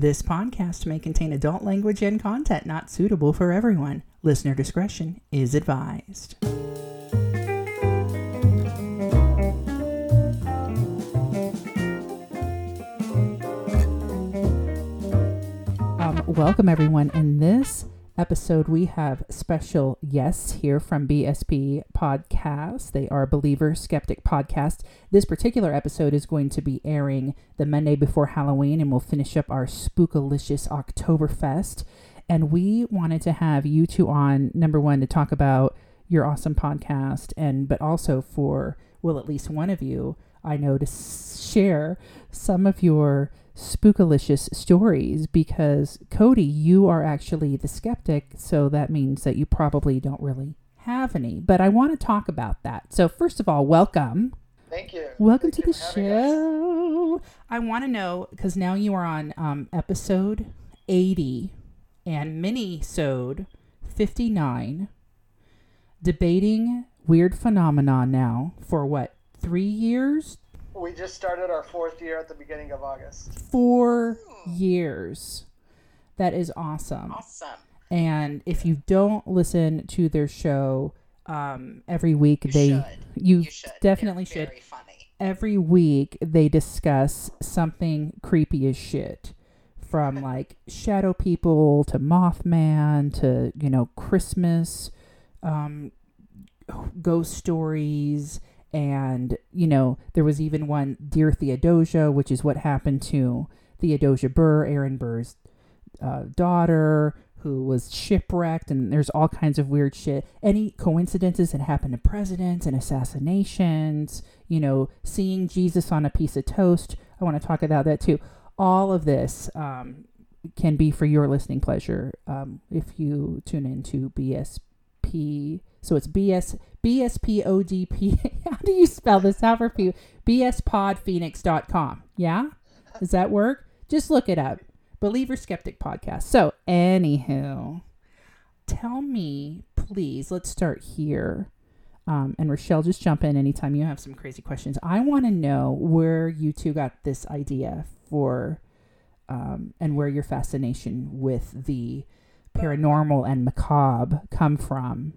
This podcast may contain adult language and content not suitable for everyone. Listener discretion is advised. Um, welcome, everyone. In this episode, we have special guests here from BSP Podcast. They are Believer Skeptic Podcast. This particular episode is going to be airing the Monday before Halloween, and we'll finish up our Spookalicious Oktoberfest. And we wanted to have you two on, number one, to talk about your awesome podcast, and but also for, well, at least one of you, I know, to share some of your spookalicious stories because Cody, you are actually the skeptic, so that means that you probably don't really have any. But I want to talk about that. So first of all, welcome. Thank you. Welcome Thank to you the having us. show. I want to know because now you are on um, episode 80 and mini-sode 59 debating weird phenomena now for what, three years? We just started our fourth year at the beginning of August. Four years. That is awesome. Awesome. And if you don't listen to their show um, every week, You they should. you, You should. definitely They're should. Very funny. Every week they discuss something creepy as shit, from like shadow people to Mothman to you know Christmas, um, ghost stories, and you know there was even one Dear Theodosia, which is what happened to Theodosia Burr, Aaron Burr's uh, daughter who was shipwrecked and there's all kinds of weird shit. Any coincidences that happen to presidents and assassinations you know seeing jesus on a piece of toast. I want to talk about that too. All of this um, can be for your listening pleasure um, if you tune into bsp so it's bs bspodp how do you spell this out for you bspodphoenix.com yeah does that work just look it up Believer Skeptic podcast. So, anywho, tell me, please, let's start here. Um, and Rochelle, just jump in anytime you have some crazy questions. I want to know where you two got this idea for, um, and where your fascination with the paranormal and macabre come from.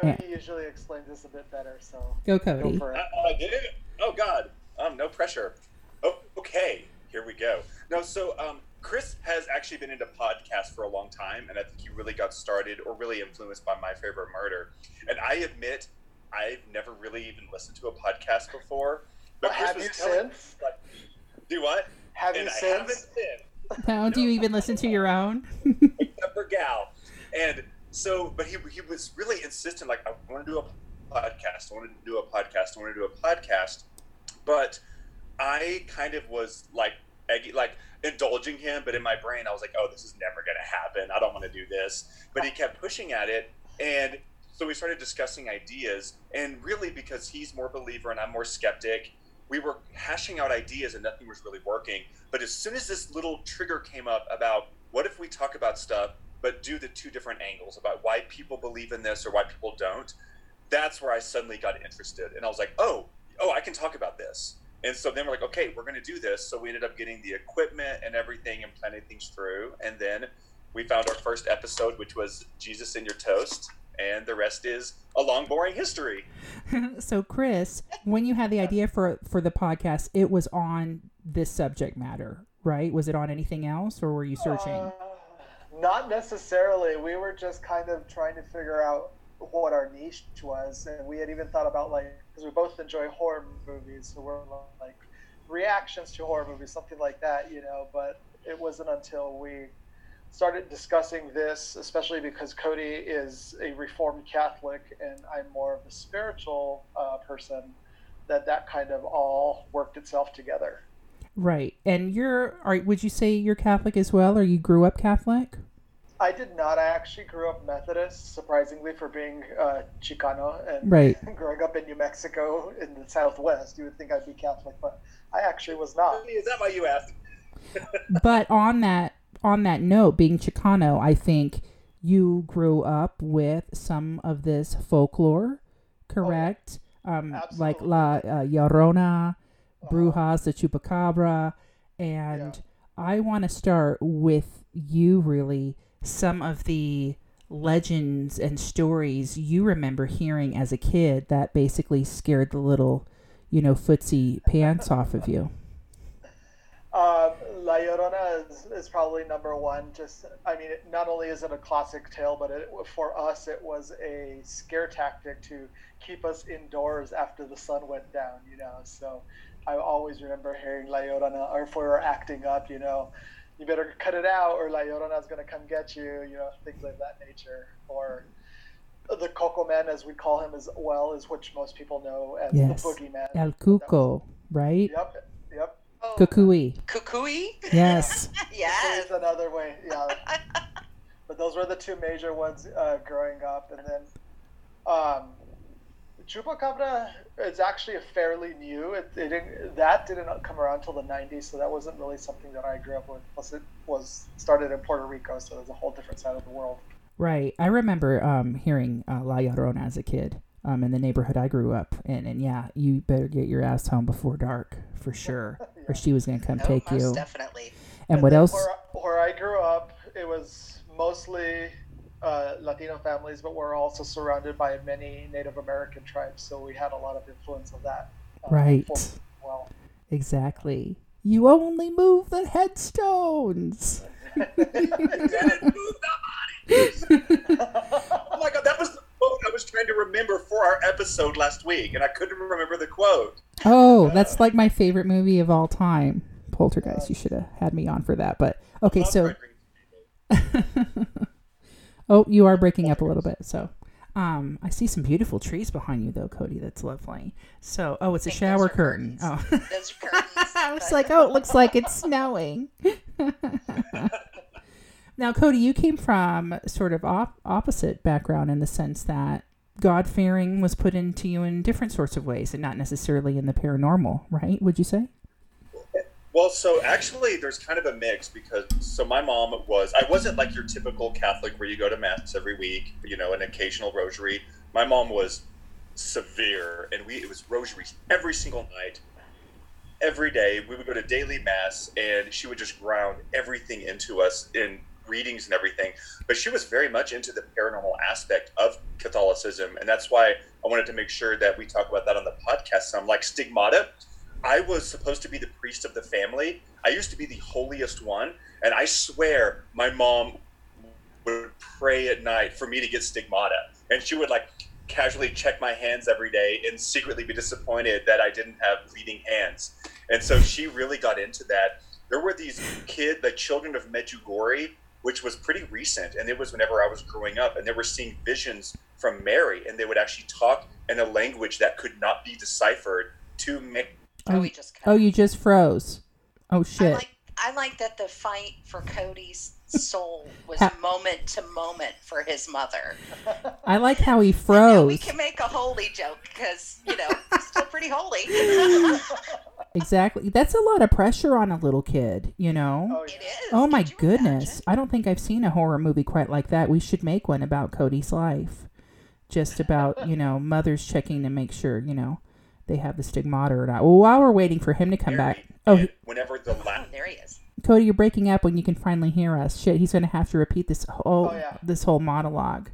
Cody usually explains this a bit better, so Go, go Cody. for I, it. I did it. Oh God. Um, no pressure. Oh, okay. Here we go. No, so um, Chris has actually been into podcasts for a long time, and I think he really got started or really influenced by My Favorite Murder. And I admit, I've never really even listened to a podcast before. But Well, Chris have you telling since? like, do what? Have and you I since? since. Now, do you even listen to your own? except for Gal. And so, but he, he was really insistent, like, I want to do a podcast. I want to do a podcast. I want to do a podcast. But I kind of was like, like indulging him, but in my brain, I was like, oh, this is never going to happen. I don't want to do this. But he kept pushing at it. And so we started discussing ideas. And really, because he's more believer and I'm more skeptic, we were hashing out ideas and nothing was really working. But as soon as this little trigger came up about what if we talk about stuff, but do the two different angles about why people believe in this or why people don't, that's where I suddenly got interested. And I was like, oh, oh, I can talk about this. And so then we're like, okay, we're going to do this. So we ended up getting the equipment and everything and planning things through. And then we found our first episode, which was Jesus in Your Toast. And the rest is a long, boring history. so, Chris, when you had the idea for for the podcast, it was on this subject matter, right? Was it on anything else, or were you searching? Uh, not necessarily. We were just kind of trying to figure out what our niche was, and we had even thought about like because we both enjoy horror movies, so we're like reactions to horror movies, something like that, you know. But it wasn't until we started discussing this, especially because Cody is a Reformed Catholic and I'm more of a spiritual uh, person, that that kind of all worked itself together. Right. And you're, are, would you say you're Catholic as well, or you grew up Catholic? I did not. I actually grew up Methodist, surprisingly for being uh, Chicano and Right. growing up in New Mexico in the Southwest. You would think I'd be Catholic, but I actually was not. Is that why you asked? but on that on that note, being Chicano, I think you grew up with some of this folklore, correct? um, like La uh, Llorona, Brujas, the Chupacabra, and I want to start with you, really. Some of the legends and stories you remember hearing as a kid that basically scared the little, you know, footsie pants off of you. Um, La Llorona is, is probably number one. Just, I mean, it, not only is it a classic tale, but it, for us, it was a scare tactic to keep us indoors after the sun went down. You know, so I always remember hearing La Llorona, or if we were acting up, you know, you better cut it out, or La Llorona is going to come get you. You know, things like that nature, or the Coco Man, as we call him as well, is which most people know as Yes. the Boogeyman. El Cuco, right? Yep, yep. Oh, Kukui. Kukui? Yes. yes. There's another way, yeah. but those were the two major ones uh, growing up, and then um, Chupacabra is actually a fairly new. It, it didn't, that didn't come around until the '90s, so that wasn't really something that I grew up with. Plus, it was started in Puerto Rico, so it was a whole different side of the world. Right. I remember um, hearing uh, La Llorona as a kid um, in the neighborhood I grew up in. And yeah, you better get your ass home before dark for sure, or she was going to come Oh, take most you. definitely. And what else? Where, where I grew up, it was mostly uh, Latino families, but we're also surrounded by many Native American tribes, so we had a lot of influence of that. uh, Right. as Well, Exactly. You only move the headstones. Dad, move the bodies. oh my god, that was the quote I was trying to remember for our episode last week, and I couldn't remember the quote. Oh, that's like my favorite movie of all time. Poltergeist. You should have had me on for that. But okay, so Frederick. oh, you are breaking up a little bit. So, um, I see some beautiful trees behind you, though, Cody. That's lovely. So, oh, it's a shower curtain. Oh, Those curtains. I was like, oh, it looks like it's snowing. now, Cody, you came from sort of op- opposite background in the sense that God fearing was put into you in different sorts of ways, and not necessarily in the paranormal, right? Would you say? Well, so actually, there's kind of a mix because so my mom was I wasn't like your typical Catholic where you go to mass every week, you know, an occasional rosary. My mom was severe, and we it was rosaries every single night, every day. We would go to daily mass, and she would just ground everything into us in readings and everything. But she was very much into the paranormal aspect of Catholicism, and that's why I wanted to make sure that we talk about that on the podcast. Some like stigmata. I was supposed to be the priest of the family. I used to be the holiest one, and I swear my mom would pray at night for me to get stigmata, and she would like casually check my hands every day and secretly be disappointed that I didn't have bleeding hands. And so she really got into that. There were these kid, the children of Medjugorje, which was pretty recent, and it was whenever I was growing up, and they were seeing visions from Mary, and they would actually talk in a language that could not be deciphered to make Oh, oh we just cut Oh, you just froze. Oh I shit. like I like that the fight for Cody's soul was Ha- moment to moment for his mother. I like how he froze. we can make a holy joke because you know he's still pretty holy. Exactly. That's a lot of pressure on a little kid, you know? Oh, it yeah. is. Oh my goodness. imagine? I don't think I've seen a horror movie quite like that. We should make one about Cody's life. Just about, you know, mothers checking to make sure, you know, they have the stigmata or not. Well, while we're waiting for him to come back. Mary, Oh, and whenever the last Oh, there he is. Cody, you're breaking up when you can finally hear us. Shit, he's going to have to repeat this whole Oh, yeah. this whole monologue.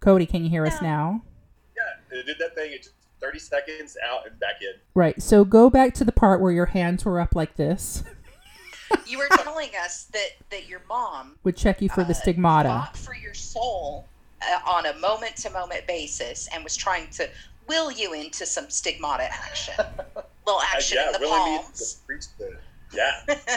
Cody, can you hear us now? yeah, it did that thing. It just thirty seconds out and back in. Right. So go back to the part where your hands were up like this. You were telling us that that your mom Would check you for the uh, stigmata. fought for your soul uh, on a moment to moment basis and was trying to will you into some stigmata action. Little Uh, action yeah, in the willing me into palms. priesthood. Yeah,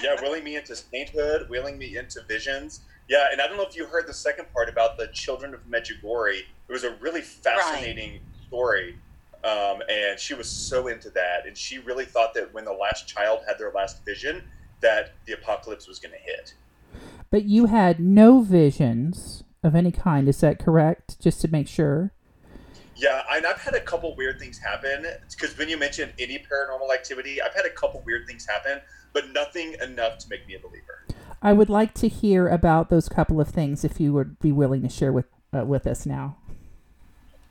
yeah, willing me into sainthood, willing me into visions. Yeah, and I don't know if you heard the second part about the children of Medjugorje. It was a really fascinating story, um, and she was so into that, and she really thought that when the last child had their last vision, that the apocalypse was going to hit. But you had no visions of any kind. Is that correct? Just to make sure. Yeah, and I've had a couple weird things happen because when you mentioned any paranormal activity, I've had a couple weird things happen, but nothing enough to make me a believer. I would like to hear about those couple of things if you would be willing to share with uh, with us now.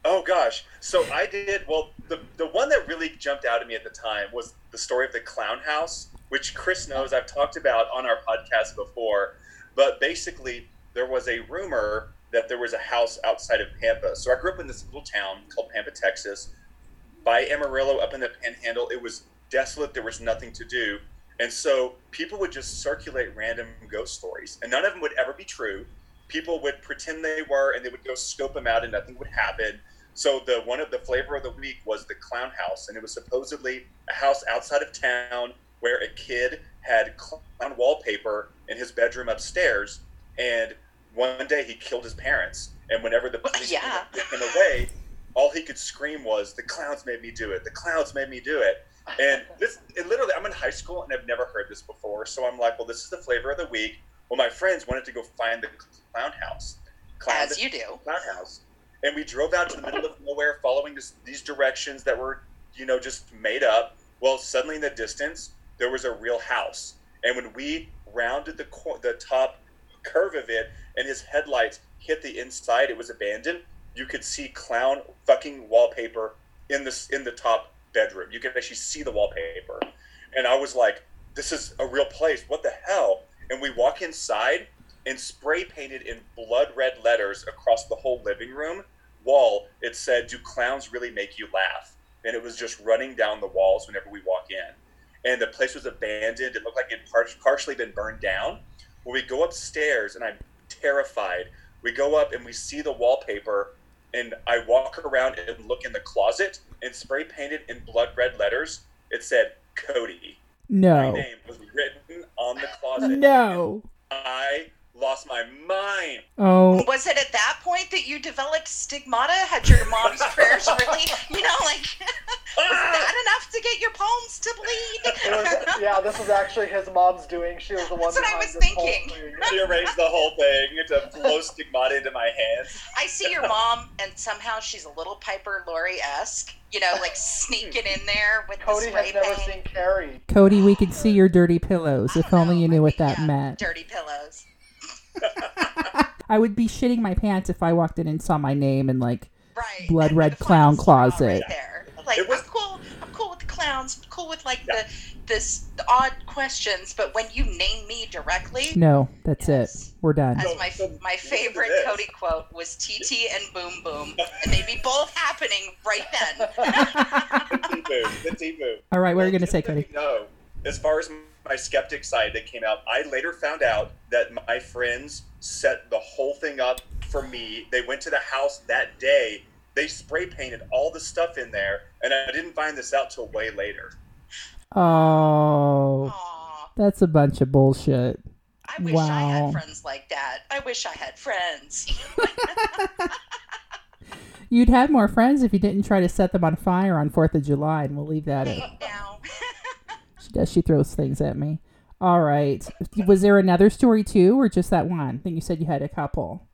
Oh gosh, so I did well. The the one that really jumped out at me at the time was the story of the clown house which Chris knows I've talked about on our podcast before. But basically, there was a rumor that there was a house outside of Pampa. So I grew up in this little town called Pampa, Texas, by Amarillo up in the Panhandle. It was desolate. There was nothing to do. And so people would just circulate random ghost stories, and none of them would ever be true. People would pretend they were, and they would go scope them out, and nothing would happen. So the one of the flavor of the week was the clown house, and it was supposedly a house outside of town where a kid had clown wallpaper in his bedroom upstairs, and one day he killed his parents. And whenever the police Yeah. him away, all he could scream was, "The clowns made me do it. The clowns made me do it." And this, it literally, I'm in high school and I've never heard this before. So I'm like, well, this is the flavor of the week. Well, my friends wanted to go find the clown house. Clown As you do. clown house. And we drove out to the middle of nowhere following this, these directions that were, you know, just made up. Well, suddenly in the distance, there was a real house. And when we rounded the, cor- the top curve of it and his headlights hit the inside, it was abandoned. You could see clown fucking wallpaper in the, in the top bedroom. You could actually see the wallpaper. And I was like, this is a real place. What the hell? And we walk inside and spray painted in blood red letters across the whole living room wall. It said, Do clowns really make you laugh? And it was just running down the walls whenever we walk in. And the place was abandoned. It looked like it par- partially been burned down. When we go upstairs, and I'm terrified, we go up and we see the wallpaper. And I walk around and look in the closet and spray painted in blood red letters. It said, Cody. No. My name was written on the closet. No. I lost my mind. Oh, Was it at that point that you developed stigmata? Had your mom's prayers really, you know, like, was that enough to get your palms to bleed? Was, yeah, this was actually his mom's doing. She was the one. That's what I was whole thinking. thing. She arranged the whole thing to blow stigmata into my hands. I see your mom, and somehow she's a little Piper Laurie esque, you know, like sneaking in there with Cody the spray has never paint. seen Carrie. Cody, we could see your dirty pillows. If only know, you knew what that yeah, meant. Dirty pillows. I would be shitting my pants if I walked in and saw my name and like Right. blood And red clown closet. Right there. Like It was- I'm cool. I'm cool with the clowns. I'm cool with like Yeah. the this the odd questions, but when you name me directly, No, that's Yes. it. We're done. as So- my so my favorite. Cody quote was TT and Boom Boom, and they'd be both happening right then. The T-boom, the T-boom. All right, what are you gonna say, Cody? No, as far as my skeptic side that came out, I later found out that my friends set the whole thing up for me. They went to the house that day. They spray painted all the stuff in there, and I didn't find this out till way later. Oh, Aw, that's a bunch of bullshit. I wish I had friends like that. I wish I had friends. You'd have more friends if you didn't try to set them on fire on Fourth of July, and we'll leave that in. now, She does. She throws things at me. All right. Was there another story too, or just that one? I think you said you had a couple.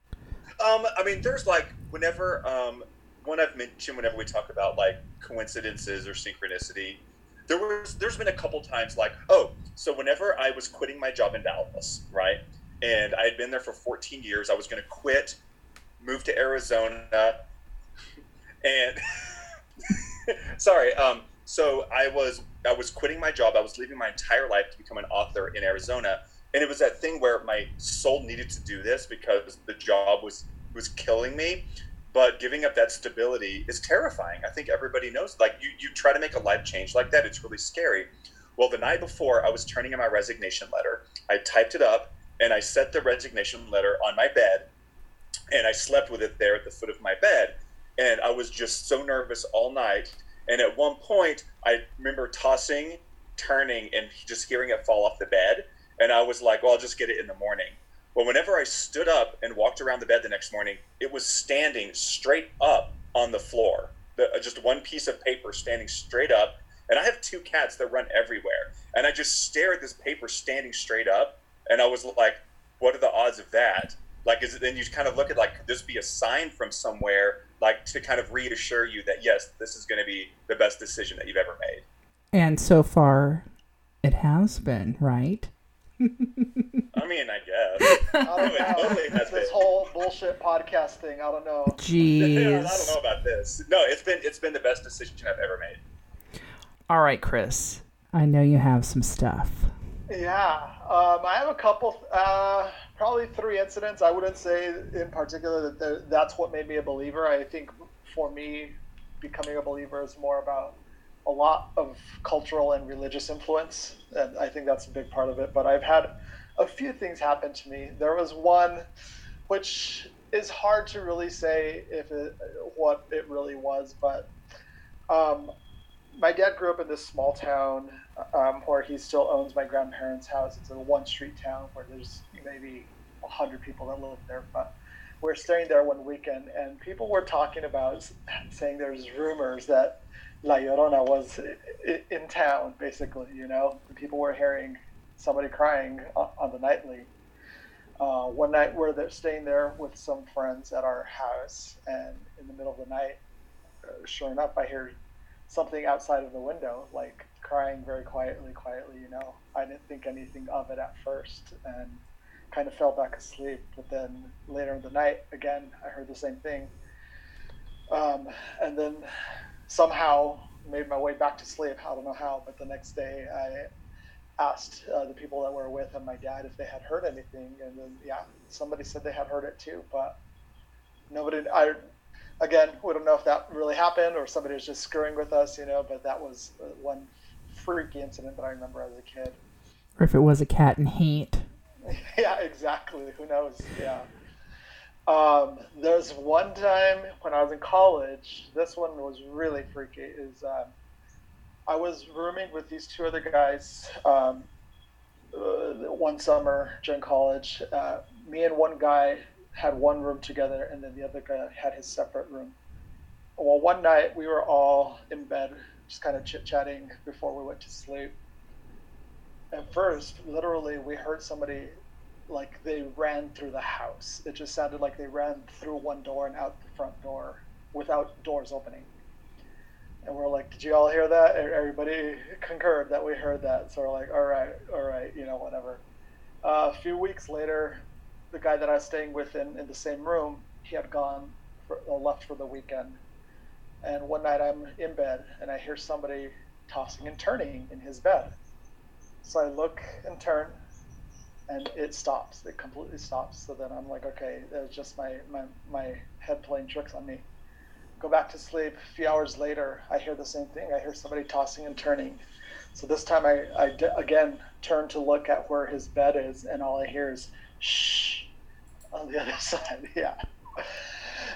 Um, I mean, there's like whenever um, one I've mentioned whenever we talk about like coincidences or synchronicity, there was there's been a couple times like oh, so whenever I was quitting my job in Dallas, right, and I had been there for 14 years, I was going to quit, move to Arizona, and sorry, um, so I was I was quitting my job. I was leaving my entire life to become an author in Arizona. And it was that thing where my soul needed to do this because the job was was killing me. But giving up that stability is terrifying. I think everybody knows like you, you try to make a life change like that it's really scary. Well the night before i was turning in my resignation letter. I typed it up and i set the resignation letter on my bed and i slept with it there at the foot of my bed. And i was just so nervous all night and at one point i remember tossing turning and just hearing it fall off the bed and I was like, well, I'll just get it in the morning. But whenever I stood up and walked around the bed the next morning, it was standing straight up on the floor. The, uh, just one piece of paper standing straight up. And I have two cats that run everywhere. And I just stare at this paper standing straight up. And I was like, what are the odds of that? Like, is it then you kind of look at like, could this be a sign from somewhere, like to kind of reassure you that, yes, this is going to be the best decision that you've ever made? And so far, it has been, right? I mean, I guess. I don't It know. totally has this been. whole bullshit podcast thing. I don't know. Jeez. I don't know about this. No, it's been it's been the best decision I've ever made. All right, Chris. I know you have some stuff. Yeah, um, I have a couple, uh, probably three incidents. I wouldn't say in particular that that's what made me a believer. I think for me, becoming a believer is more about a lot of cultural and religious influence, and I think that's a big part of it. But I've had a few things happen to me. There was one which is hard to really say if it, what it really was, but um, my dad grew up in this small town um, where he still owns my grandparents' house. It's a one street town where there's maybe hundred people that live there, but we're staying there one weekend, and people were talking about saying there's rumors that La Llorona was in town, basically. You know, people were hearing somebody crying on the nightly. Uh, one night we're there, staying there with some friends at our house, and in the middle of the night, uh, sure enough, I hear something outside of the window, like crying very quietly, quietly. You know, I didn't think anything of it at first, and kind of fell back asleep. But then later in the night, again, I heard the same thing, um, and then somehow made my way back to sleep. I don't know how, but the next day I asked uh, the people that were with and my dad if they had heard anything, and then yeah, somebody said they had heard it too, but nobody. I again, we don't know if that really happened or somebody was just screwing with us, you know. But that was uh, one freaky incident that I remember as a kid. Or if it was a cat in heat. yeah, exactly. Who knows? Yeah. Um, there's one time when I was in college. This one was really freaky. Is um, I was rooming with these two other guys um, uh, one summer during college. Uh, me and one guy had one room together, and then the other guy had his separate room. Well, one night we were all in bed, just kind of chit chatting before we went to sleep. At first, literally, we heard somebody like they ran through the house. It just sounded like they ran through one door and out the front door without doors opening. And we're like, did you all hear that? Everybody concurred that we heard that. So we're like, all right, all right, you know, whatever. Uh, a few weeks later, the guy that I was staying with in, in the same room, he had gone, for, uh, left for the weekend. And one night I'm in bed and I hear somebody tossing and turning in his bed. So I look and turn and it stops. It completely stops. So then I'm like, okay, it's just my, my, my head playing tricks on me. Go back to sleep. A few hours later, I hear the same thing. I hear somebody tossing and turning. So this time I, I d- again turn to look at where his bed is, and all I hear is shh on the other side. Yeah.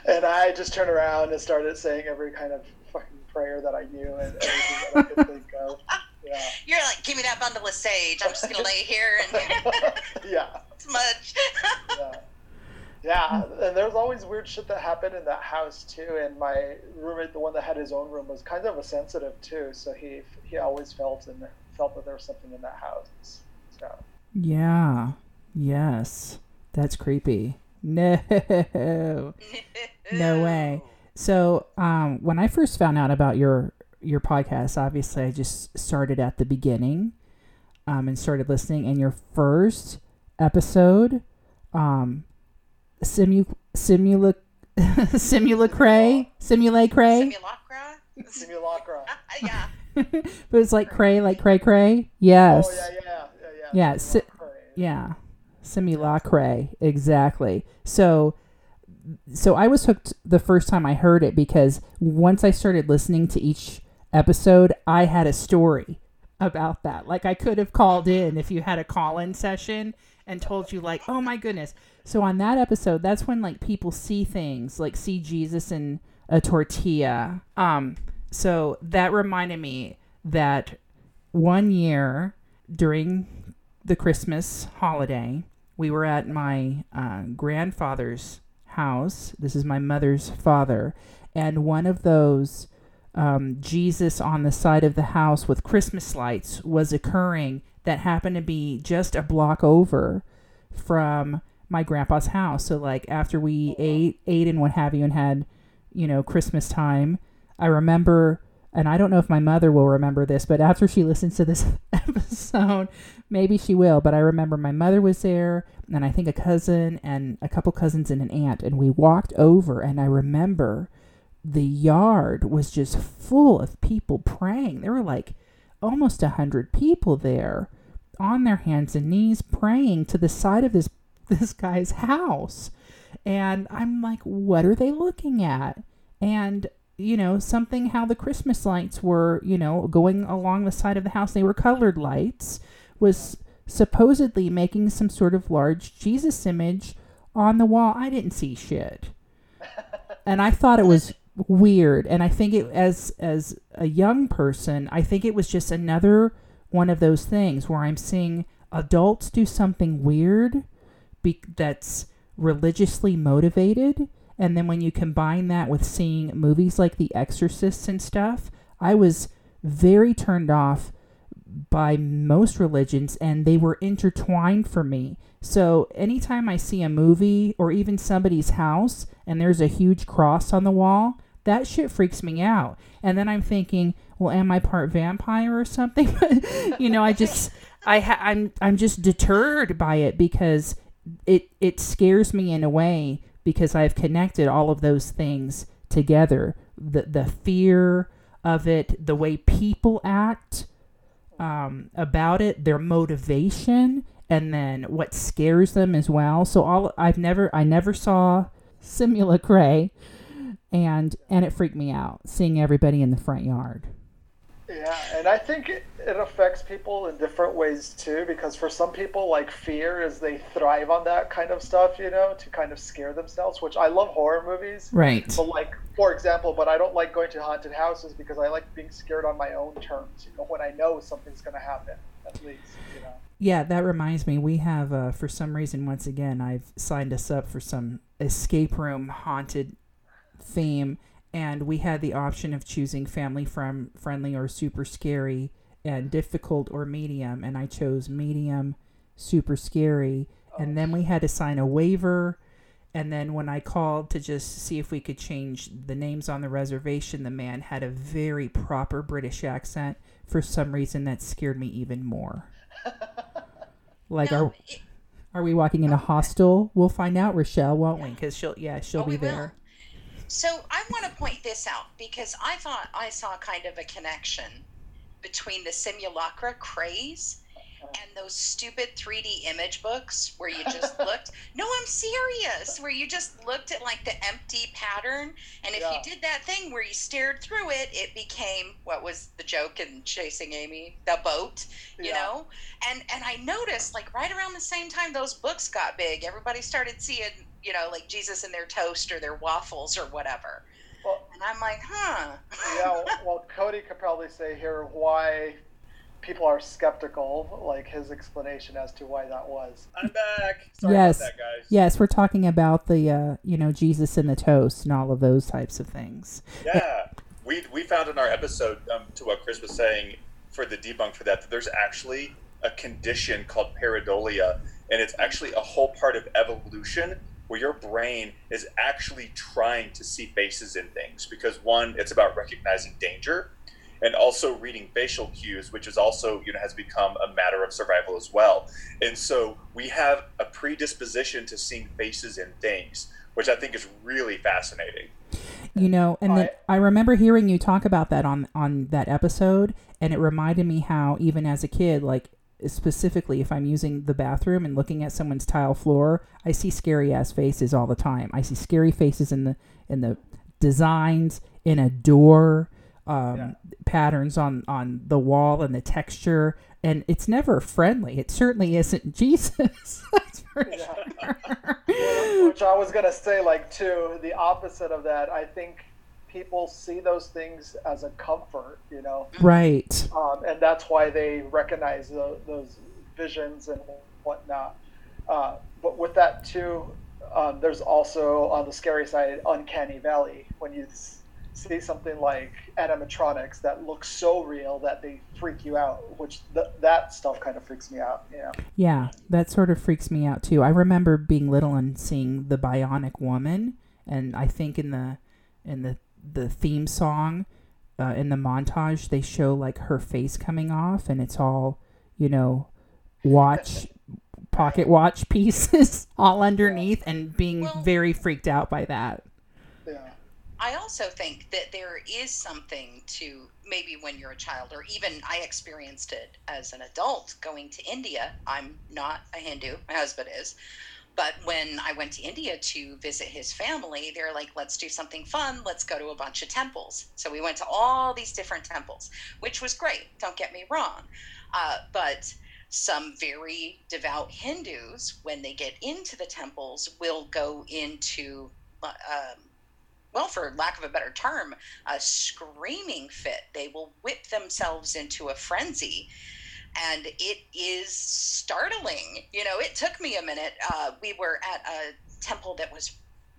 And I just turned around and started saying every kind of fucking prayer that I knew and everything that I could think of. Yeah. You're like, give me that bundle of sage. I'm just gonna lay here and yeah. smudge. yeah. Yeah, and there's always weird shit that happened in that house too. And my roommate, the one that had his own room, was kind of a sensitive too. So he he always felt and felt that there was something in that house. So Yeah. Yes. That's creepy. No. No way. So, um, when I first found out about your your podcast, obviously I just started at the beginning, um, and started listening. And your first episode, um, simu simula simulacre simulacre, Simulacra? simulacra. yeah. but it's like cray, like cray cray. Yes. Oh yeah, yeah, yeah, yeah. Yeah, si- Simulacra. Yeah. Simulacre. Exactly. So so I was hooked the first time I heard it because once I started listening to each episode, I had a story about that. Like I could have called in if you had a call-in session and told you like, "Oh my goodness." So on that episode, that's when like people see things, like see Jesus in a tortilla. Um so that reminded me that one year during the Christmas holiday, we were at my uh, grandfather's house. This is my mother's father. And one of those um, Jesus on the side of the house with Christmas lights was occurring that happened to be just a block over from my grandpa's house. So, like, after we ate, ate and what have you, and had, you know, Christmas time, I remember, and I don't know if my mother will remember this, but after she listens to this episode, maybe she will. But I remember my mother was there, and I think a cousin and a couple cousins and an aunt, and we walked over, and I remember the yard was just full of people praying. There were like almost a hundred people there on their hands and knees praying to the side of this this guy's house. And I'm like, what are they looking at? And you know, something how the Christmas lights were, you know, going along the side of the house. They were colored lights, was supposedly making some sort of large Jesus image on the wall. I didn't see shit. And I thought it was weird. And I think it as as a young person, I think it was just another one of those things where I'm seeing adults do something weird be- that's religiously motivated and then when you combine that with seeing movies like The Exorcist and stuff, I was very turned off by most religions and they were intertwined for me. So anytime I see a movie or even somebody's house and there's a huge cross on the wall, that shit freaks me out. And then I'm thinking, well, am I part vampire or something? you know, I just I ha- I'm I'm just deterred by it because it it scares me in a way because I've connected all of those things together. The the fear of it, the way people act um, about it, their motivation, and then what scares them as well. So all I've never I never saw Simulacra, and and it freaked me out seeing everybody in the front yard. Yeah, and I think it, it affects people in different ways too, because for some people, like fear is they thrive on that kind of stuff, you know, to kind of scare themselves, which I love horror movies. Right. But like, for example, but I don't like going to haunted houses because I like being scared on my own terms, you know, when I know something's going to happen, at least, you know. Yeah, that reminds me. We have, uh, for some reason, once again, I've signed us up for some escape room haunted theme and we had the option of choosing family from friendly or super scary and difficult or medium and i chose medium super scary. And then we had to sign a waiver and then when i called to just see if we could change the names on the reservation the man had a very proper british accent. For some reason that scared me even more. Like No, are it- are we walking in a hostel? We'll find out rochelle won't we? Because she'll yeah she'll Oh, be there So I want to point this out because I thought I saw kind of a connection between the simulacra craze and those stupid 3D image books where you just looked. No, I'm serious. Where you just looked at like the empty pattern, and if Yeah. you did that thing where you stared through it, it became what was the joke in Chasing Amy, the boat. You Yeah. know, and and I noticed like right around the same time those books got big, everybody started seeing you know like Jesus in their toast or their waffles or whatever. Well, And I'm like, huh. yeah, well, well, Cody could probably say here why people are skeptical, like his explanation as to why that was. I'm back. Sorry Yes. about that, guys. Yes, we're talking about the uh, you know Jesus and the toast and all of those types of things. Yeah, we we found in our episode um, to what Chris was saying for the debunk for that that there's actually a condition called pareidolia, and it's actually a whole part of evolution where your brain is actually trying to see faces in things because one, it's about recognizing danger, and also reading facial cues, which is also you know has become a matter of survival as well. And so we have a predisposition to seeing faces in things, which I think is really fascinating. You know, and then I remember hearing you talk about that on on that episode, and it reminded me how even as a kid, like specifically if I'm using the bathroom and looking at someone's tile floor, I see scary ass faces all the time. I see scary faces in the in the designs in a door, um, Yeah. patterns on on the wall and the texture, and it's never friendly. It certainly isn't Jesus. That's for Yeah. sure. Which I was gonna say, like too, the opposite of that. I think people see those things as a comfort, you know, right. um, and that's why they recognize tho- those visions and whatnot. Uh, but with that too, um, there's also on the scary side, uncanny valley when you see something like animatronics that look so real that they freak you out. Which th- that stuff kind of freaks me out. You know. Yeah, that sort of freaks me out too. I remember being little and seeing the Bionic Woman, and I think in the in the the theme song, uh, in the montage, they show like her face coming off, and it's all you know, watch pocket watch pieces all underneath, and being Well- very freaked out by that. Yeah. I also think that there is something to maybe when you're a child, or even I experienced it as an adult going to India. I'm not a Hindu, my husband is. But when I went to India to visit his family, they're like, let's do something fun. Let's go to a bunch of temples. So we went to all these different temples, which was great. Don't get me wrong. Uh, but some very devout Hindus, when they get into the temples, will go into uh, um, well, for lack of a better term, a screaming fit. They will whip themselves into a frenzy. And it is startling. You know, it took me a minute. Uh, we were at a temple that was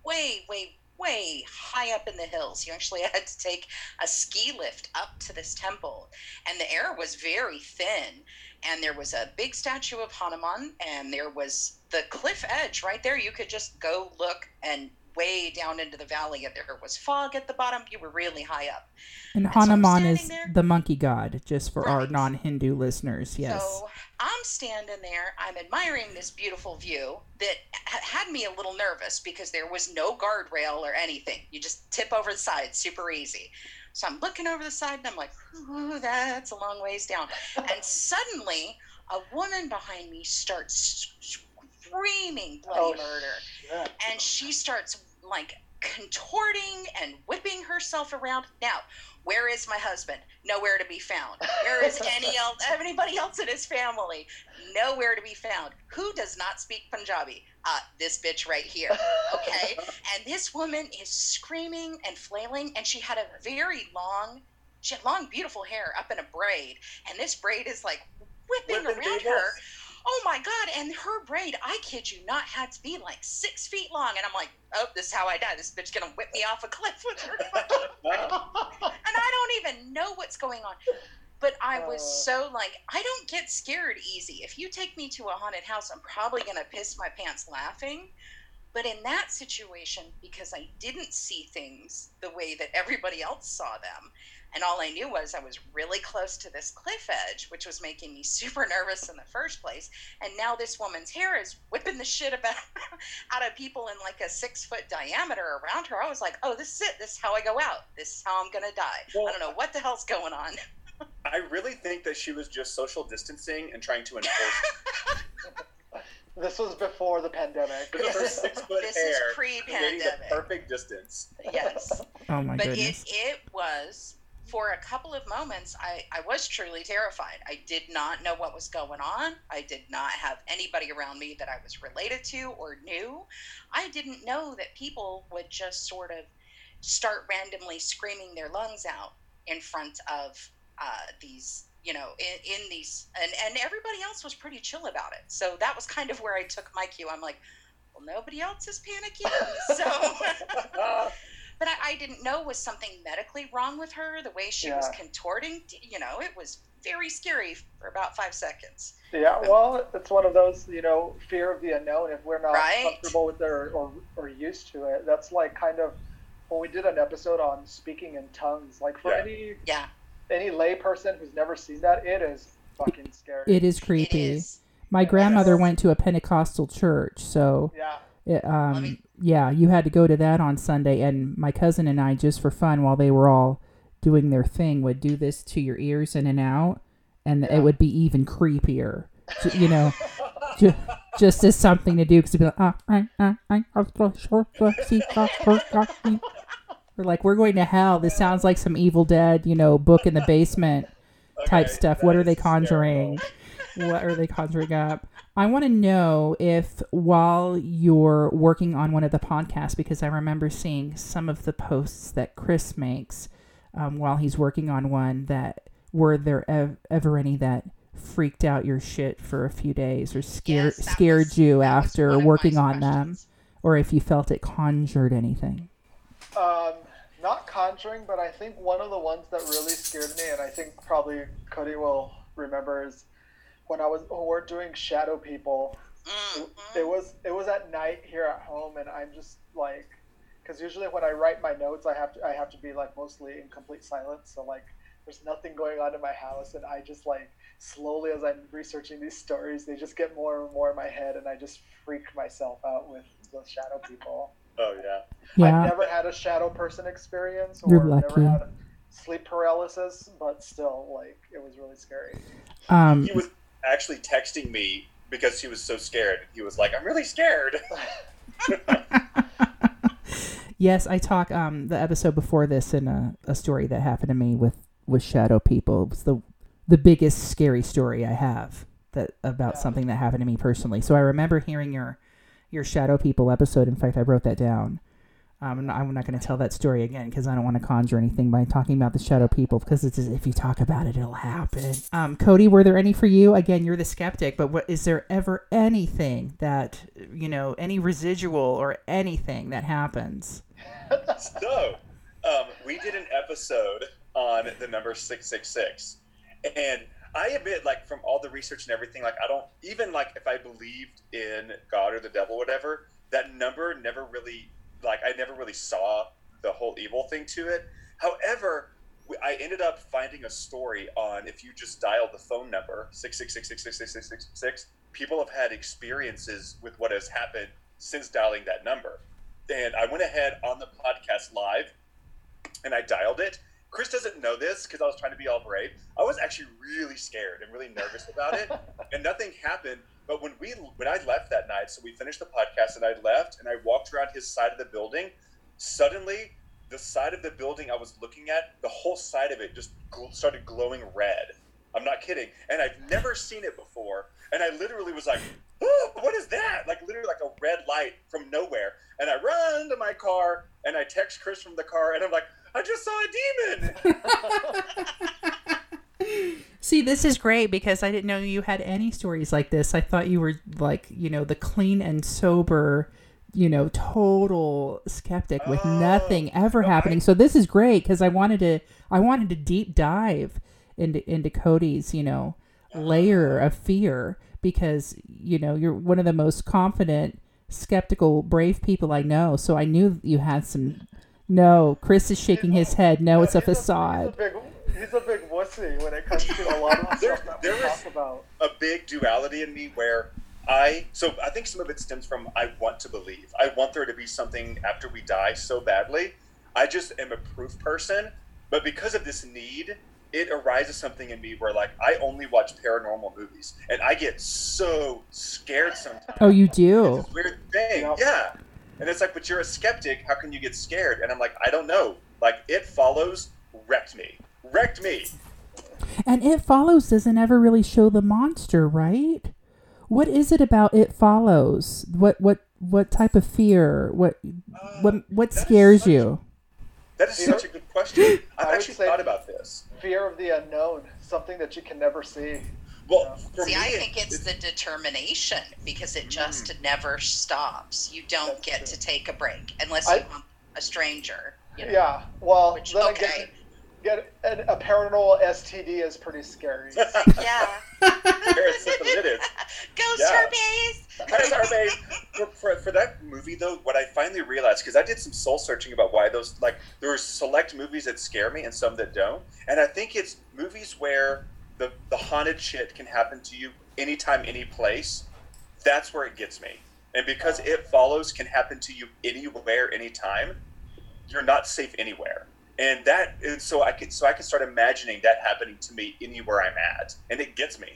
way, way, way high up in the hills. You actually had to take a ski lift up to this temple, and the air was very thin. And there was a big statue of Hanuman, and there was the cliff edge right there. You could just go look and way down into the valley and there was fog at the bottom. You were really high up. And, and Hanuman so is there. the monkey god, just for right. our non Hindu listeners. Yes. So I'm standing there, I'm admiring this beautiful view that had me a little nervous because there was no guardrail or anything. You just tip over the side, super easy. So I'm looking over the side and I'm like, ooh, that's a long ways down. and suddenly, a woman behind me starts screaming bloody oh, murder. Shit. And she starts like contorting and whipping herself around. Now, where is my husband? Nowhere to be found. Where is any else, anybody else in his family? Nowhere to be found. Who does not speak Punjabi? Uh, this bitch right here. Okay. and this woman is screaming and flailing, and she had a very long, she had long, beautiful hair up in a braid, and this braid is like whipping, whipping around her oh my god and her braid i kid you not had to be like six feet long and i'm like oh this is how i die. This bitch gonna whip me off a cliff with her and i don't even know what's going on. But i was uh. so like i don't get scared easy. If you take me to a haunted house i'm probably gonna piss my pants laughing. But in that situation because i didn't see things the way that everybody else saw them and all I knew was I was really close to this cliff edge, which was making me super nervous in the first place. And now this woman's hair is whipping the shit about out of people in like a six foot diameter around her. I was like, oh, this is it. This is how I go out. This is how I'm gonna die. Well, I don't know what the hell's going on. I really think that she was just social distancing and trying to enforce. This was before the pandemic. this is pre-pandemic. perfect distance. Yes. Oh my but goodness. But it, it was for a couple of moments, I, I was truly terrified. I did not know what was going on. I did not have anybody around me that I was related to or knew. I didn't know that people would just sort of start randomly screaming their lungs out in front of uh, these, you know, in, in these, and, and everybody else was pretty chill about it. So that was kind of where I took my cue. I'm like, well, nobody else is panicking. So. but I, I, didn't know was something medically wrong with her. The way she yeah. was contorting, you know, it was very scary for about five seconds. Yeah, well, it's one of those, you know, fear of the unknown. If we're not right. comfortable with it or, or, or used to it, that's like kind of when we did an episode on speaking in tongues. Like for yeah. any yeah any lay person who's never seen that, it is fucking scary. It is creepy. It is. My grandmother went to a Pentecostal church, so yeah. It, um, yeah, you had to go to that on Sunday, and my cousin and I, just for fun, while they were all doing their thing, would do this to your ears in and out, and yeah. it would be even creepier. you know, just, just as something to do because it'd be like, ah, I, I, I, we're like, we're going to hell. This sounds like some Evil Dead, you know, book in the basement type okay, stuff. What are they conjuring? What are they conjuring up? I want to know if while you're working on one of the podcasts, because I remember seeing some of the posts that Chris makes um, while he's working on one, that were there ev- ever any that freaked out your shit for a few days or scared yes, scared was, you after working on them, or if you felt it conjured anything? Um, not conjuring, but I think one of the ones that really scared me, and I think probably Cody will remember, is when I was when we're doing Shadow People. Mm-hmm. It, was it was at night here at home, and I'm just like, because usually when I write my notes, I have to I have to be like mostly in complete silence. So like, there's nothing going on in my house, and I just like slowly as I'm researching these stories, they just get more and more in my head, and I just freak myself out with the Shadow People. Oh yeah. yeah. I've Yeah. never had a shadow person experience You're or lucky. never had sleep paralysis, but still, like, it was really scary. Um, He was actually texting me because he was so scared. He was like, "I'm really scared." yes, I talk um the episode before this in a, a story that happened to me with with shadow people. It was the the biggest scary story I have that about Yeah. something that happened to me personally. So I remember hearing your your shadow people episode. In fact, I wrote that down. I'm not, I'm not going to tell that story again because I don't want to conjure anything by talking about the shadow people because it's if you talk about it, it'll happen. Um, Cody, were there any for you? Again, you're the skeptic, but what is there ever anything that you know, any residual or anything that happens? so, um, we did an episode on the number six six six, and I admit, like from all the research and everything, like I don't even like if I believed in God or the devil, whatever. That number never really, like I never really saw the whole evil thing to it. However, we- I ended up finding a story on if you just dial the phone number six six six six six six six six six. People have had experiences with what has happened since dialing that number and I went ahead on the podcast live and I dialed it. Chris doesn't know this because I was trying to be all brave. I was actually really scared and really nervous about it, and nothing happened. But when we when I left that night, so we finished the podcast and I left and I walked around his side of the building. Suddenly, the side of the building I was looking at, the whole side of it just gl- started glowing red. I'm not kidding, and I've never seen it before. And I literally was like, oh, "What is that?" Like literally like a red light from nowhere. And I run to my car and I text Chris from the car, and I'm like, "I just saw a demon." See, this is great because I didn't know you had any stories like this. I thought you were like, you know, the clean and sober, you know, total skeptic with Oh, nothing ever no, happening. I- so this is great because I wanted to, I wanted to deep dive into into Cody's, you know, layer ah. of fear because you know you're one of the most confident, skeptical, brave people I know. So I knew you had some. No, Chris is shaking his head. No, it's a He's a facade. big, he's a big wussy when it comes to a lot of the There- stuff that there we is- talk about. a big duality in me where I so I think some of it stems from I want to believe. I want there to be something after we die so badly. I just am a proof person, but because of this need, it arises something in me where like I only watch paranormal movies and I get so scared sometimes. Oh, you It's do. this weird thing. Yep. Yeah. And it's like, but you're a skeptic. How can you get scared? And I'm like, I don't know. Like, it follows wrecked me. Wrecked me. And It Follows doesn't ever really show the monster, right? What is it about It Follows? What what what type of fear? What what what scares such- you? That is Fear? such a good question. I've I would actually say- thought about this. Fear of the unknown, something that you can never see. Well, for See, me, I it- think it's the determination because it just Mm. never stops. You don't get true. to take a break unless I- you want a stranger. You know? Yeah. Well, Which, then okay. again, get an, a paranormal STD is pretty scary. Yeah. It's simple, it is. Ghost Yeah. herpes. Hi, Harvey. For, for, for that movie, though, what I finally realized, because I did some soul searching about why those, like, there are select movies that scare me and some that don't. And I think it's movies where the, the haunted shit can happen to you anytime, any place. That's where it gets me. And because oh. it follows can happen to you anywhere, anytime, you're not safe anywhere. And that, and so I could, so I can start imagining that happening to me anywhere I'm at, and it gets me.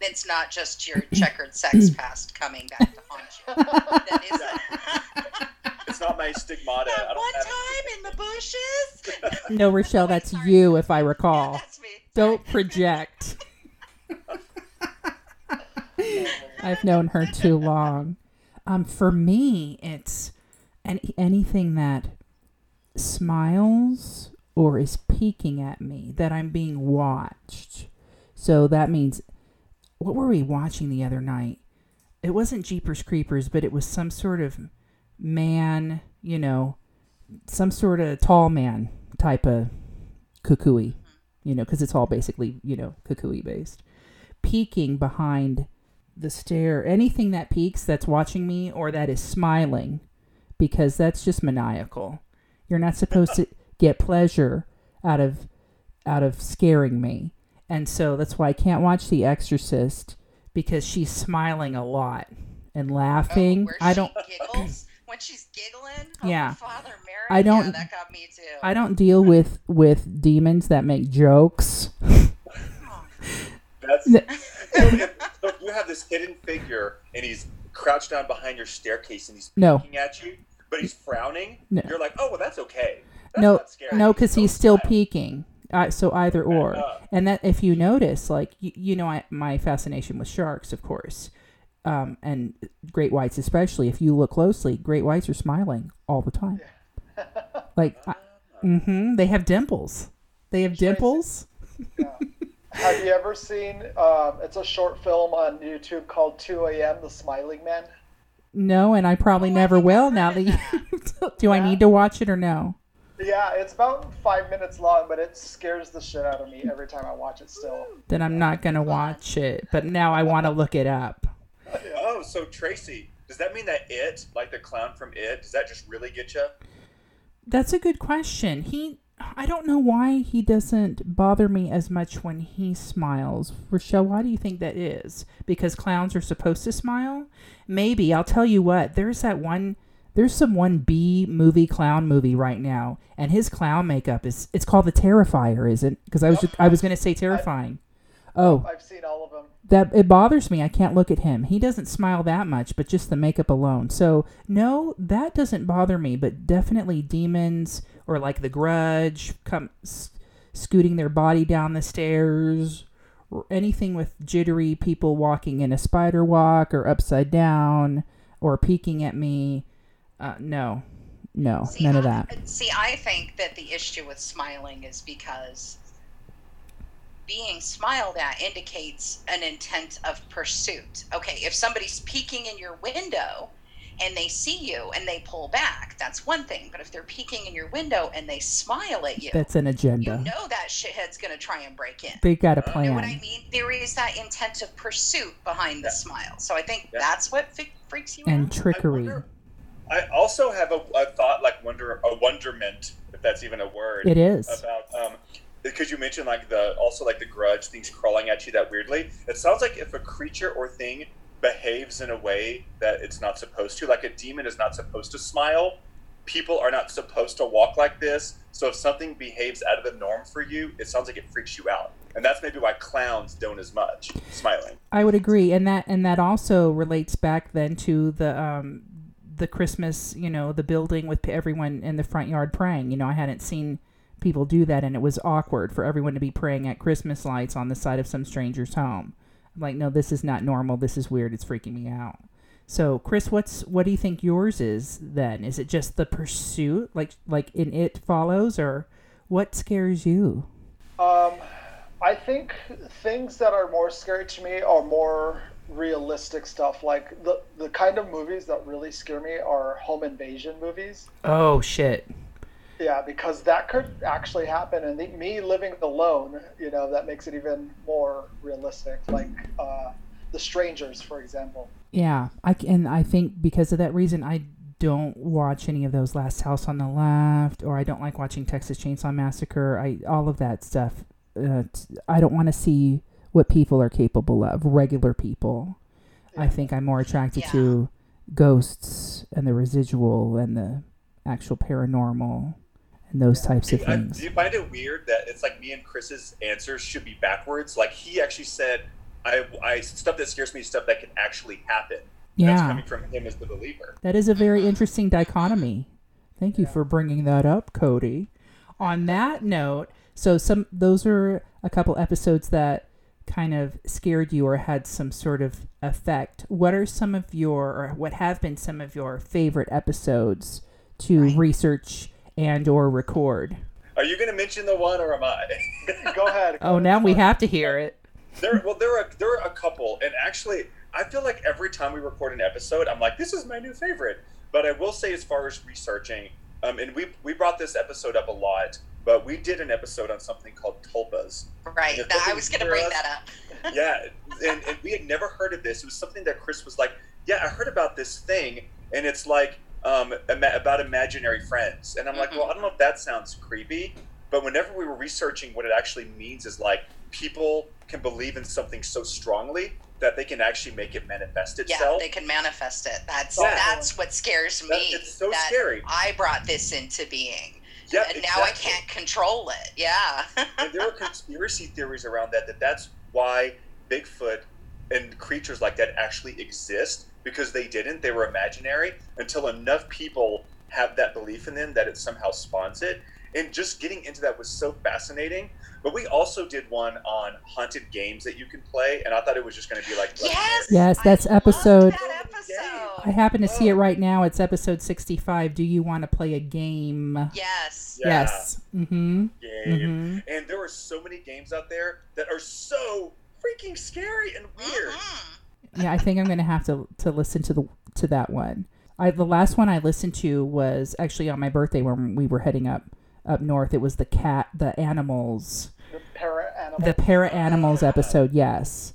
It's not just your checkered sex past coming back to haunt you. That is It's not my stigmata. I that don't one time in the bushes. No, Rochelle, that's you, if I Yeah, recall. that's me. Don't project. I've known her too long. Um, for me, it's any anything that smiles or is peeking at me that I'm being watched. So that means, what were we watching the other night? It wasn't Jeepers Creepers, but it was some sort of man, you know, some sort of tall man type of kukui, you know, because it's all basically, you know, kukui based. Peeking behind the stair, anything that peeks that's watching me or that is smiling, because that's just maniacal. You're not supposed to get pleasure out of out of scaring me. And so that's why I can't watch The Exorcist because she's smiling a lot and oh, laughing. Where I she don't giggles when she's giggling. Oh, yeah. Oh, Father Mary. I don't- Yeah, that got me too. I don't deal with with demons that make jokes. Oh, That's so if, so if you have this hidden figure and he's crouched down behind your staircase and he's No. peeking at you, but he's frowning. No. You're like, oh well, that's okay. That's no, not scary. no, because he's still smile. peeking. Uh, so either or, Uh, and that if you notice, like you, you know, I, my fascination with sharks, of course, um, and great whites especially. If you look closely, great whites are smiling all the time. Like, I, hmm they have dimples. They have dimples. Yeah. Have you ever seen? Um, it's a short film on YouTube called 2 A.M. The Smiling Man. No, and I probably Oh, never will. Now that you, do I need to watch it or no? Yeah, it's about five minutes long, but it scares the shit out of me every time I watch it. Still. Then I'm not gonna watch it. But now I want to look it up. Oh, so Tracy, does that mean that it, like the clown from it, does that just really get you? That's a good question. He, I don't know why he doesn't bother me as much when he smiles. Rochelle, why do you think that is? Because clowns are supposed to smile? Maybe. I'll tell you what. There's that one. There's some one B movie clown movie right now, and his clown makeup is. It's called the Terrifier, isn't? Because I was just, I was gonna say terrifying. Oh, I've seen all of them. that it bothers me. I can't look at him. He doesn't smile that much, but just the makeup alone. So no, that doesn't bother me. But definitely demons or like the Grudge come scooting their body down the stairs, or anything with jittery people walking in a spider walk or upside down or peeking at me. Uh, no, no, See, none of I- that. See, I think that the issue with smiling is because being smiled at indicates an intent of pursuit. Okay, if somebody's peeking in your window and they see you and they pull back, that's one thing. But if they're peeking in your window and they smile at you, That's an agenda. you agenda. know that shithead's going to try and break in. They got a plan. You know what I mean? There is that intent of pursuit behind the Yeah. smile. So I think Yeah. that's what fi- freaks you And out. And trickery. I, wonder- I also have a, a thought, like wonder, a wonderment, if that's even a word. It is. about um because you mentioned like the also like the grudge things crawling at you that weirdly it sounds like if a creature or thing behaves in a way that it's not supposed to. Like a demon is not supposed to smile. People are not supposed to walk like this. So if something behaves out of the norm for you it sounds like it freaks you out. And that's maybe why clowns don't as much smiling. I would agree, and that and that also relates back then to the um the Christmas, you know, the building with everyone in the front yard praying. You know, I hadn't seen people do that, and it was awkward for everyone to be praying at Christmas lights on the side of some stranger's home. I'm like, no, this is not normal. This is weird. It's freaking me out. So, Chris, what's what do you think yours is then? Is it just the pursuit, like like in It Follows, or what scares you? Um, I think things that are more scary to me are more realistic stuff. Like the the kind of movies that really scare me are home invasion movies. Oh shit! Yeah, because that could actually happen, and the, me living alone, you know, that makes it even more realistic. Like uh, The Strangers, for example. Yeah, I c- and I think because of that reason, I don't watch any of those Last House on the Left, or I don't like watching Texas Chainsaw Massacre. I all of that stuff. Uh, t- I don't want to see what people are capable of. Regular people. I think I'm more attracted Yeah. to ghosts and the residual and the actual paranormal and those types do of you, I- things. do you find it weird that it's like me and chris's answers should be backwards like he actually said I, I stuff that scares me stuff that can actually happen That's yeah, coming from him as the believer. That is a very mm-hmm. interesting dichotomy. Thank you for bringing that up, Cody. On that note, so some those are a couple episodes that kind of scared you or had some sort of effect. What are some of your or what have been some of your favorite episodes to Right. research and or record? Are you going to mention the one, or am I? Go ahead. Oh, now we have to hear it. there, well, there are there are a couple, and actually, I feel like every time we record an episode, I'm like, this is my new favorite. But I will say, as far as researching, um, and we we brought this episode up a lot, but we did an episode on something called tulpas. Right. If That, I was going to bring us- that up. yeah, and, and we had never heard of this. It was something that Chris was like, "Yeah, I heard about this thing, and it's like um, about imaginary friends." And I'm like, Mhm. "Well, I don't know if that sounds creepy." But whenever we were researching what it actually means, is like people can believe in something so strongly that they can actually make it manifest itself. Yeah, they can manifest it. That's Yeah. that's what scares That- me. it's so that scary. I brought this into being, yeah, and now I can't control it. Yeah. and there are conspiracy theories around that that that's why Bigfoot and creatures like that actually exist because they didn't they were imaginary until enough people have that belief in them that it somehow spawns it and just getting into that was so fascinating but we also did one on haunted games that you can play and I thought it was just going to be like yes. Yes, that's I episode- That episode. I happen to see it right now. It's episode 65. Do you want to play a game? Yes. Yeah. Yes. Mm-hmm. game Mm-hmm. and there are so many games out there that are so freaking scary and weird Mhm. Yeah, I think I'm gonna have to to listen to the to that one. I the last one I listened to was actually on my birthday when we were heading up up north. It was the cat, the animals, The para animal. the para animals episode. Yes,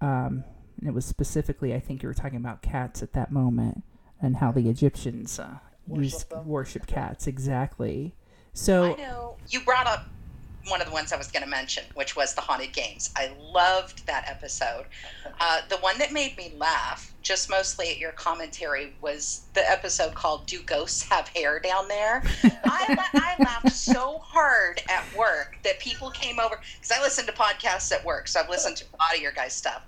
um, and it was specifically I think you were talking about cats at that moment and how the Egyptians uh, Worship used them. worship cats exactly. So I So know you brought up one of the ones I was going to mention, which was the haunted games. I loved that episode. Uh, the one that made me laugh, just mostly at your commentary, was the episode called "Do Ghosts Have Hair Down There?" I, la- I laughed so hard at work that people came over because I listen to podcasts at work, so I've listened to a lot of your guys' stuff.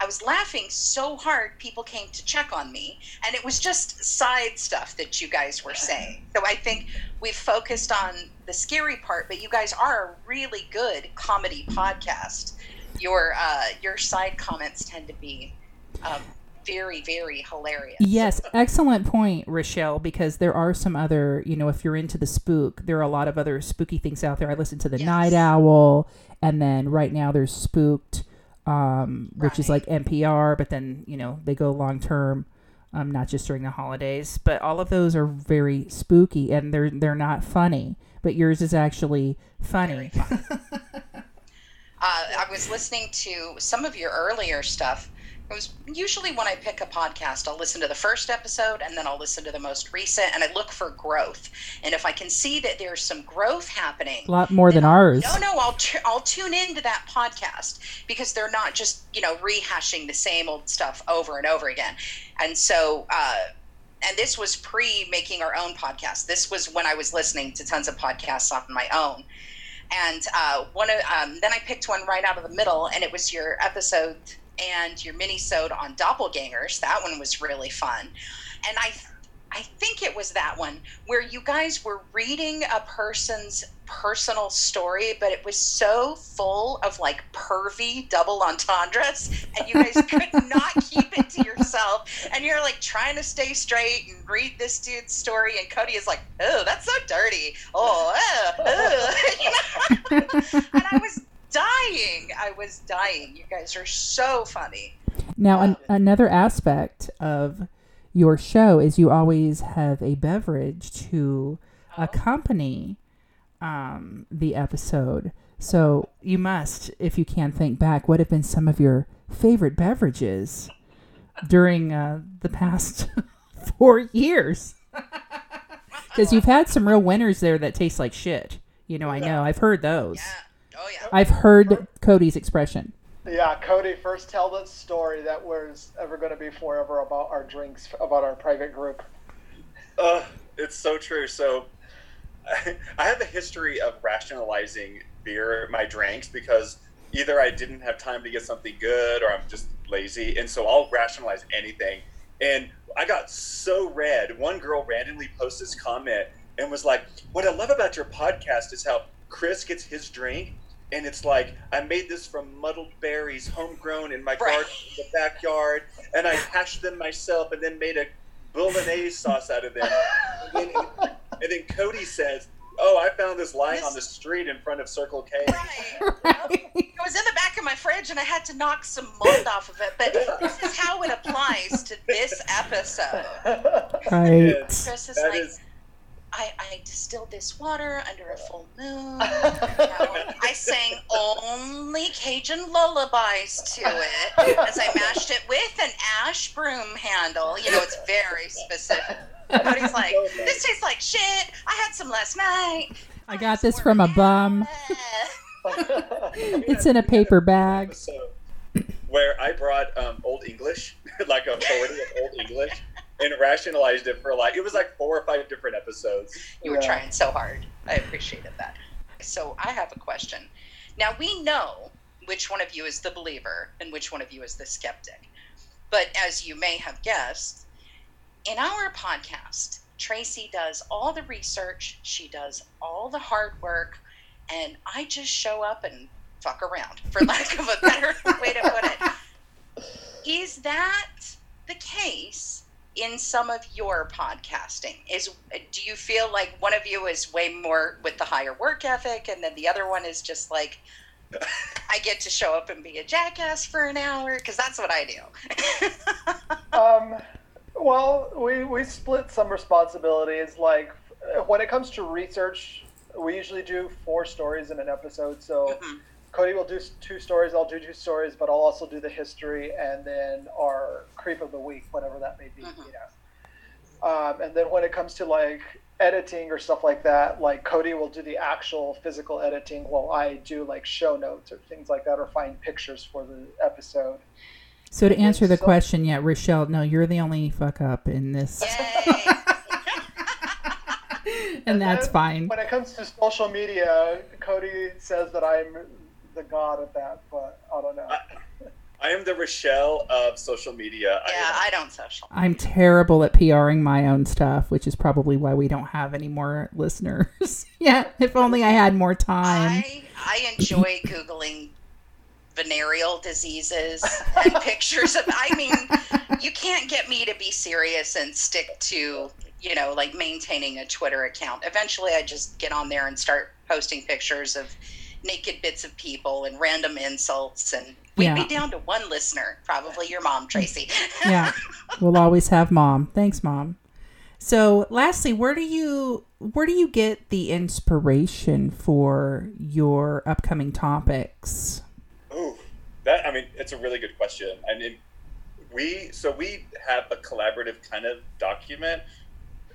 I was laughing so hard, people came to check on me, and it was just side stuff that you guys were saying. So I think we've focused on the scary part, but you guys are a really good comedy podcast. Your uh, your side comments tend to be um, very very hilarious. Yes, excellent point, Rochelle, because there are some other, you know, if you're into the spook, there are a lot of other spooky things out there. I listen to the Yes. Night Owl, and then right now there's Spooked, um, which is like NPR, but then, you know, they go long term, um, not just during the holidays. But all of those are very spooky and they're they're not funny. But yours is actually funny. Uh, I was listening to some of your earlier stuff. It was usually when I pick a podcast, I'll listen to the first episode and then I'll listen to the most recent, and I look for growth. And if I can see that there's some growth happening, A lot more than ours. No, no, I'll tu- I'll tune into that podcast because they're not just you know rehashing the same old stuff over and over again. And so, uh, and this was pre making our own podcast. This was when I was listening to tons of podcasts off my own. And uh, one of um, then I picked one right out of the middle, and it was your episode and your mini-sode on doppelgangers. That one was really fun, and I I think it was that one where you guys were reading a person's personal story, but it was so full of like pervy double entendres, and you guys could not keep it to yourself. And you're like trying to stay straight and read this dude's story, and Cody is like, "Oh, that's so dirty." Oh, uh, uh," you know? and I was dying. I was dying. You guys are so funny. Now, an, another aspect of your show is you always have a beverage to accompany um, the episode. So you must, if you can think back, what have been some of your favorite beverages during uh, the past four years? Because you've had some real winners there that taste like shit. You know, I know. I've heard those. Yeah. Oh yeah. I've heard Cody's expression. Yeah, Cody, first tell the story that was ever going to be forever about our drinks, about our private group. Uh, it's so true. So, I have a history of rationalizing beer, my drinks, because either I didn't have time to get something good or I'm just lazy. And so I'll rationalize anything. And I got so red. One girl randomly posted this comment and was like, What I love about your podcast is how Chris gets his drink. And it's like, I made this from muddled berries, homegrown in my Right. garden in the backyard. And I hashed them myself and then made a bolognese sauce out of them. And then, and then Cody says, "Oh, I found this lying on the street in front of Circle K." Right. It was in the back of my fridge and I had to knock some mold off of it. But this is how it applies to this episode. Right. Chris is That like, is- I, I distilled this water under a full moon. You know, I sang only Cajun lullabies to it as I mashed it with an ash broom handle. You know, it's very specific. But he's like, this tastes like shit. I had some last night. I got this from a bum. It's in a paper bag. where I brought um, Old English, like a parody of Old English, and rationalized it for like it was like four or five different episodes. You were Yeah. trying so hard. I appreciated that. So I have a question. Now we know which one of you is the believer and which one of you is the skeptic. But as you may have guessed, in our podcast, Tracy does all the research, she does all the hard work, and I just show up and fuck around, for lack of a better way to put it. Is that the case in some of your podcasting? Is do you feel like one of you is way more with the higher work ethic, and then the other one is just like, I get to show up and be a jackass for an hour because that's what I do. Um, well, we, we split some responsibilities. Like when it comes to research, we usually do four stories in an episode. So Mhm. Cody will do two stories, I'll do two stories, but I'll also do the history and then our creep of the week, whatever that may be. Mhm. You know. Um, and then when it comes to like editing or stuff like that, like Cody will do the actual physical editing while I do like show notes or things like that or find pictures for the episode. So to answer the So- question, yeah, Rochelle, no, you're the only fuck up in this, Yay! and that's fine. When it comes to social media, Cody says that I'm the god at that, but I don't know. I am the Rochelle of social media. I yeah, am- I don't social. I'm terrible at PRing my own stuff, which is probably why we don't have any more listeners. yeah, if only I had more time. I I enjoy googling venereal diseases and pictures of. I mean, you can't get me to be serious and stick to you know like maintaining a Twitter account. Eventually, I just get on there and start posting pictures of naked bits of people and random insults and. We'd Yeah. be down to one listener, probably your mom, Tracy. yeah, we'll always have mom. Thanks, mom. So, lastly, where do you where do you get the inspiration for your upcoming topics? Ooh, that I mean, it's a really good question. I mean, we so we have a collaborative kind of document,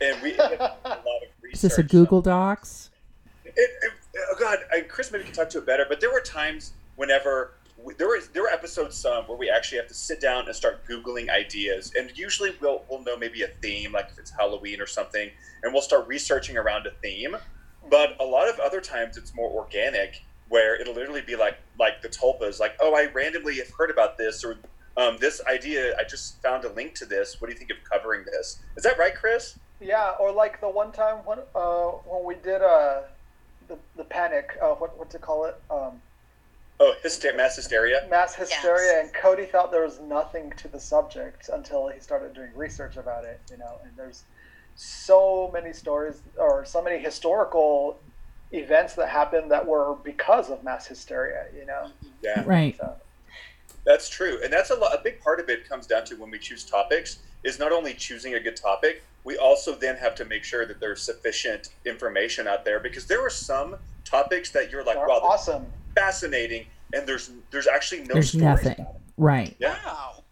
and we have a lot of research. Is this a Google Docs? It, it, oh God, I, Chris maybe can talk to it better. But there were times whenever we, there was there were episodes some where we actually have to sit down and start googling ideas, and usually we'll we'll know maybe a theme, like if it's Halloween or something, and we'll start researching around a theme. But a lot of other times it's more organic, where it'll literally be like like the tulpas, like oh I randomly have heard about this or um, this idea. I just found a link to this. What do you think of covering this? Is that right, Chris? yeah, or like the one time when uh, when we did uh, the the panic, uh, what what's it call it? Um, Oh, hyster- mass hysteria. mass hysteria, Yes. and Cody thought there was nothing to the subject until he started doing research about it. You know, and there's so many stories or so many historical events that happened that were because of mass hysteria. You know, Yeah. Right. so That's true, and that's a, lo- a big part of it comes down to when we choose topics is not only choosing a good topic, we also then have to make sure that there's sufficient information out there because there are some topics that you're like, they're wow, awesome. fascinating, and there's there's actually no There's nothing. about it. Right. Yeah. Wow.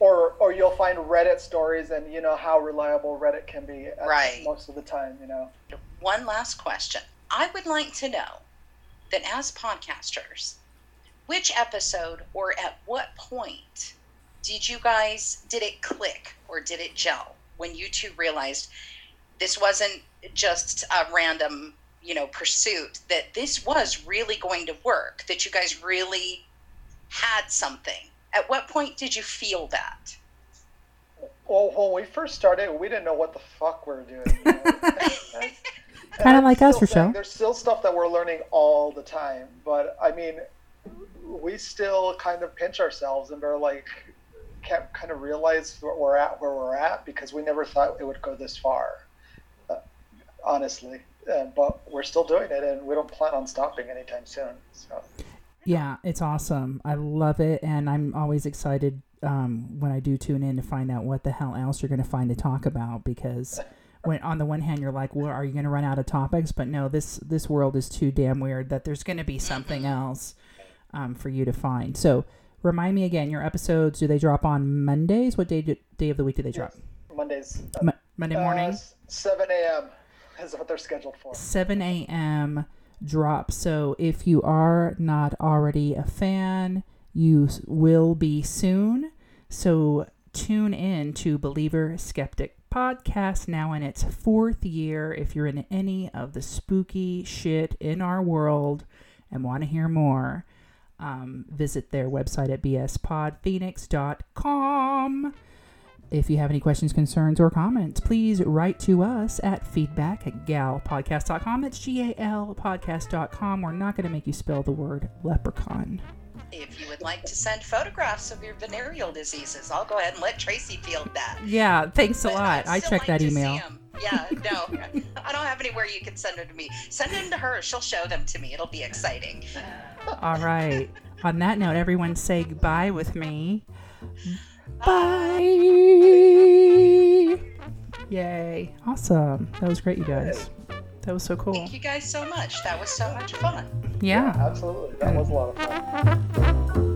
or or you'll find Reddit stories, and you know how reliable Reddit can be. Right. Most of the time, you know. one last question. I would like to know that as podcasters, which episode or at what point did you guys did it click or did it gel when you two realized this wasn't just a random, you know, pursuit that this was really going to work, that you guys really had something. At what point did you feel that? Well, when we first started, we didn't know what the fuck we were doing. you know? And- and Kinda like us, for sure There's still stuff that we're learning all the time, but I mean, we still kind of pinch ourselves and are like, can't kind of realize where we're at, where we're at, because we never thought it would go this far. Uh, honestly, uh, but we're still doing it, and we don't plan on stopping anytime soon. So. Yeah, it's awesome. I love it, and I'm always excited um, when I do tune in to find out what the hell else you're going to find to talk about. Because when on the one hand you're like, well, are you going to run out of topics? But no, this this world is too damn weird that there's going to be something else um, for you to find. So remind me again, your episodes do they drop on Mondays? What day do, day of the week do they drop? Mondays. Mo- Monday Uh, morning. s- 7 a.m. is what they're scheduled for. 7 a.m. drop. So if you are not already a fan, you will be soon. So tune in to Believer Skeptic podcast now in its fourth year. If you're in any of the spooky shit in our world and want to hear more, um, visit their website at bspodphoenix.com. If you have any questions, concerns, or comments, please write to us at feedback at galpodcast.com. That's G A L podcast.com. We're not going to make you spell the word leprechaun. If you would like to send photographs of your venereal diseases, I'll go ahead and let Tracy field that. Yeah, thanks a But lot. I'd I checked like that to see email. 'em. Yeah, no, I don't have anywhere you can send them to me. Send them to her. She'll show them to me. It'll be exciting. All right. On that note, everyone say goodbye with me. Bye. Yay. Awesome. That was great, you guys. That was so cool. Thank you guys so much. That was so much fun. Yeah. Absolutely. That was a lot of fun.